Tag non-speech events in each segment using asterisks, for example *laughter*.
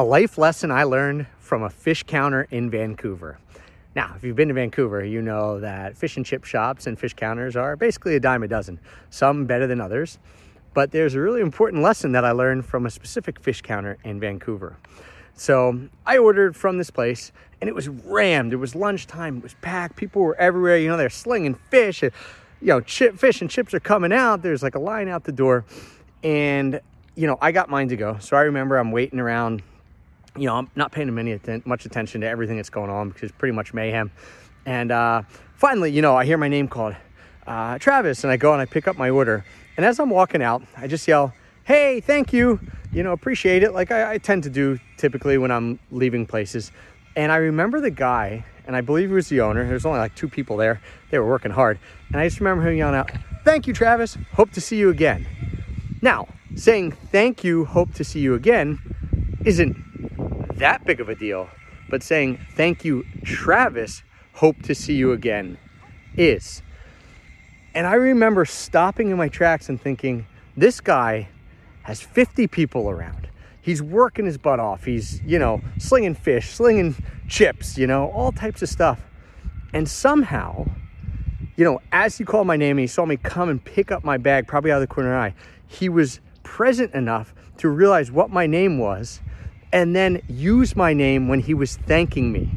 a life lesson I learned from a fish counter in Vancouver. Now, if you've been to Vancouver, you know that fish and chip shops and fish counters are basically a dime a dozen, some better than others. But there's a really important lesson that I learned from a specific fish counter in Vancouver. So I ordered from this place and it was rammed. It was lunchtime, it was packed, people were everywhere. You know, they're slinging fish. And, you know, chip, fish and chips are coming out. There's like a line out the door. And, you know, I got mine to go. So I remember I'm waiting around you know, I'm not paying any atten- much attention to everything that's going on because it's pretty much mayhem. And uh, finally, you know, I hear my name called, uh, Travis, and I go and I pick up my order. And as I'm walking out, I just yell, "Hey, thank you!" You know, appreciate it, like I, I tend to do typically when I'm leaving places. And I remember the guy, and I believe he was the owner. There's only like two people there. They were working hard, and I just remember him yelling out, "Thank you, Travis. Hope to see you again." Now, saying "Thank you, hope to see you again" isn't that big of a deal. But saying, thank you, Travis, hope to see you again, is. And I remember stopping in my tracks and thinking, this guy has 50 people around. He's working his butt off. He's, you know, slinging fish, slinging chips, you know, all types of stuff. And somehow, you know, as he called my name and he saw me come and pick up my bag, probably out of the corner of eye, he was present enough to realize what my name was and then use my name when he was thanking me.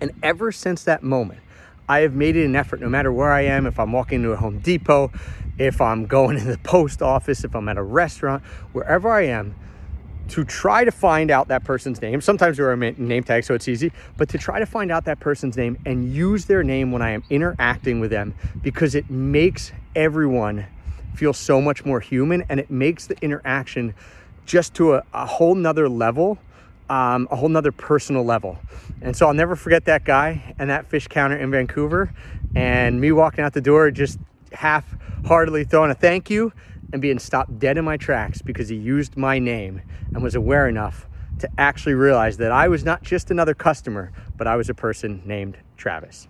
And ever since that moment, I have made it an effort, no matter where I am, if I'm walking to a Home Depot, if I'm going *laughs* to the post office, if I'm at a restaurant, wherever I am, to try to find out that person's name. Sometimes there are name tags, so it's easy, but to try to find out that person's name and use their name when I am interacting with them because it makes everyone feel so much more human and it makes the interaction just to a, a whole nother level, um, a whole nother personal level. And so I'll never forget that guy and that fish counter in Vancouver and me walking out the door just half heartedly throwing a thank you and being stopped dead in my tracks because he used my name and was aware enough to actually realize that I was not just another customer, but I was a person named Travis.